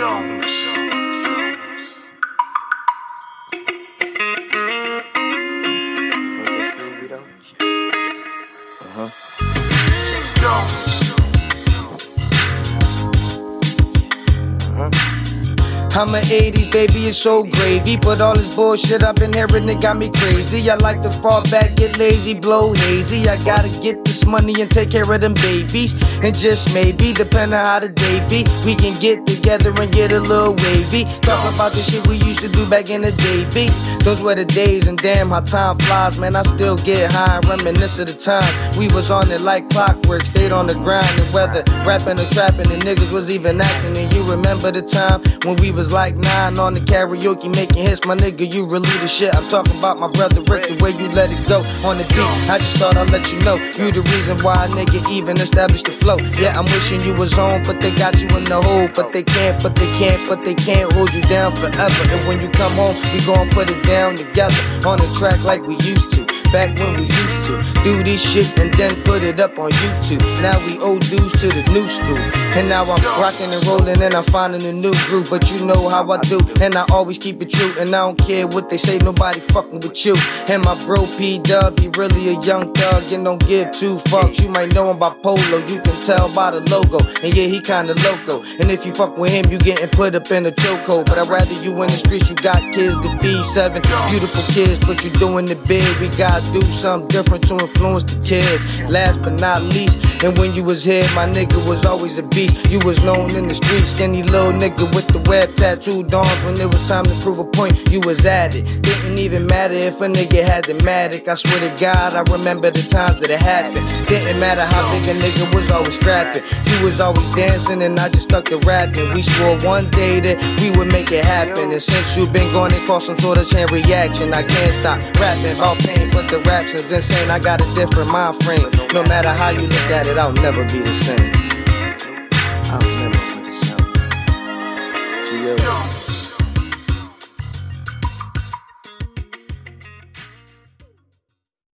Jones. Uh-huh. I'm an 80s baby, it's so gravy. But all this bullshit I've been hearing, it got me crazy. I like to fall back, get lazy, blow hazy. I gotta get money and take care of them babies. And just maybe, depending on how the day be, we can get together and get a little wavy. Talk about the shit we used to do back in the day, B. Those were the days, and damn how time flies, man. I still get high and reminisce of the time we was on it like clockwork, stayed on the grind. And whether rapping or trapping, and niggas was even acting. And you remember the time when we was like nine on the karaoke making hits, my nigga, you really the shit. I'm talking about my brother Rick, the way you let it go on the beat. I just thought I'd let you know you the reason why a nigga even established the flow. Yeah, I'm wishing you was on, but they got you in the hole. But they can't, but they can't, but they can't hold you down forever. And when you come home, we gon' put it down together on the track like we used to back when we used to do this shit and then put it up on YouTube. Now we old dudes to the new school. And now I'm rocking and rolling and I'm finding a new groove. But you know how I do, and I always keep it true. And I don't care what they say, nobody fucking with you. And my bro P Dub, he really a young thug and don't give two fucks. You might know him by Polo, you can tell by the logo. And yeah, he kinda loco. And if you fuck with him, you getting put up in a chokehold. But I'd rather you in the streets, you got kids to feed seven beautiful kids, but you doing it big. We got do something different to influence the kids. Last but not least, and when you was here, my nigga was always a beast. You was known in the streets, skinny little nigga with the web tattooed on. When it was time to prove a point, you was at it. Didn't even matter if a nigga had the matic. I swear to God, I remember the times that it happened. Didn't matter how big a nigga was always strapping. You was always dancing, and I just stuck to rapping. We swore one day that we would make it happen. And since you been gone, it caused some sort of chain reaction. I can't stop rapping about pain, but the raps is insane. I got a different mind frame. No matter how you look at it, I'll never be the same. I'll never be the same. G.O.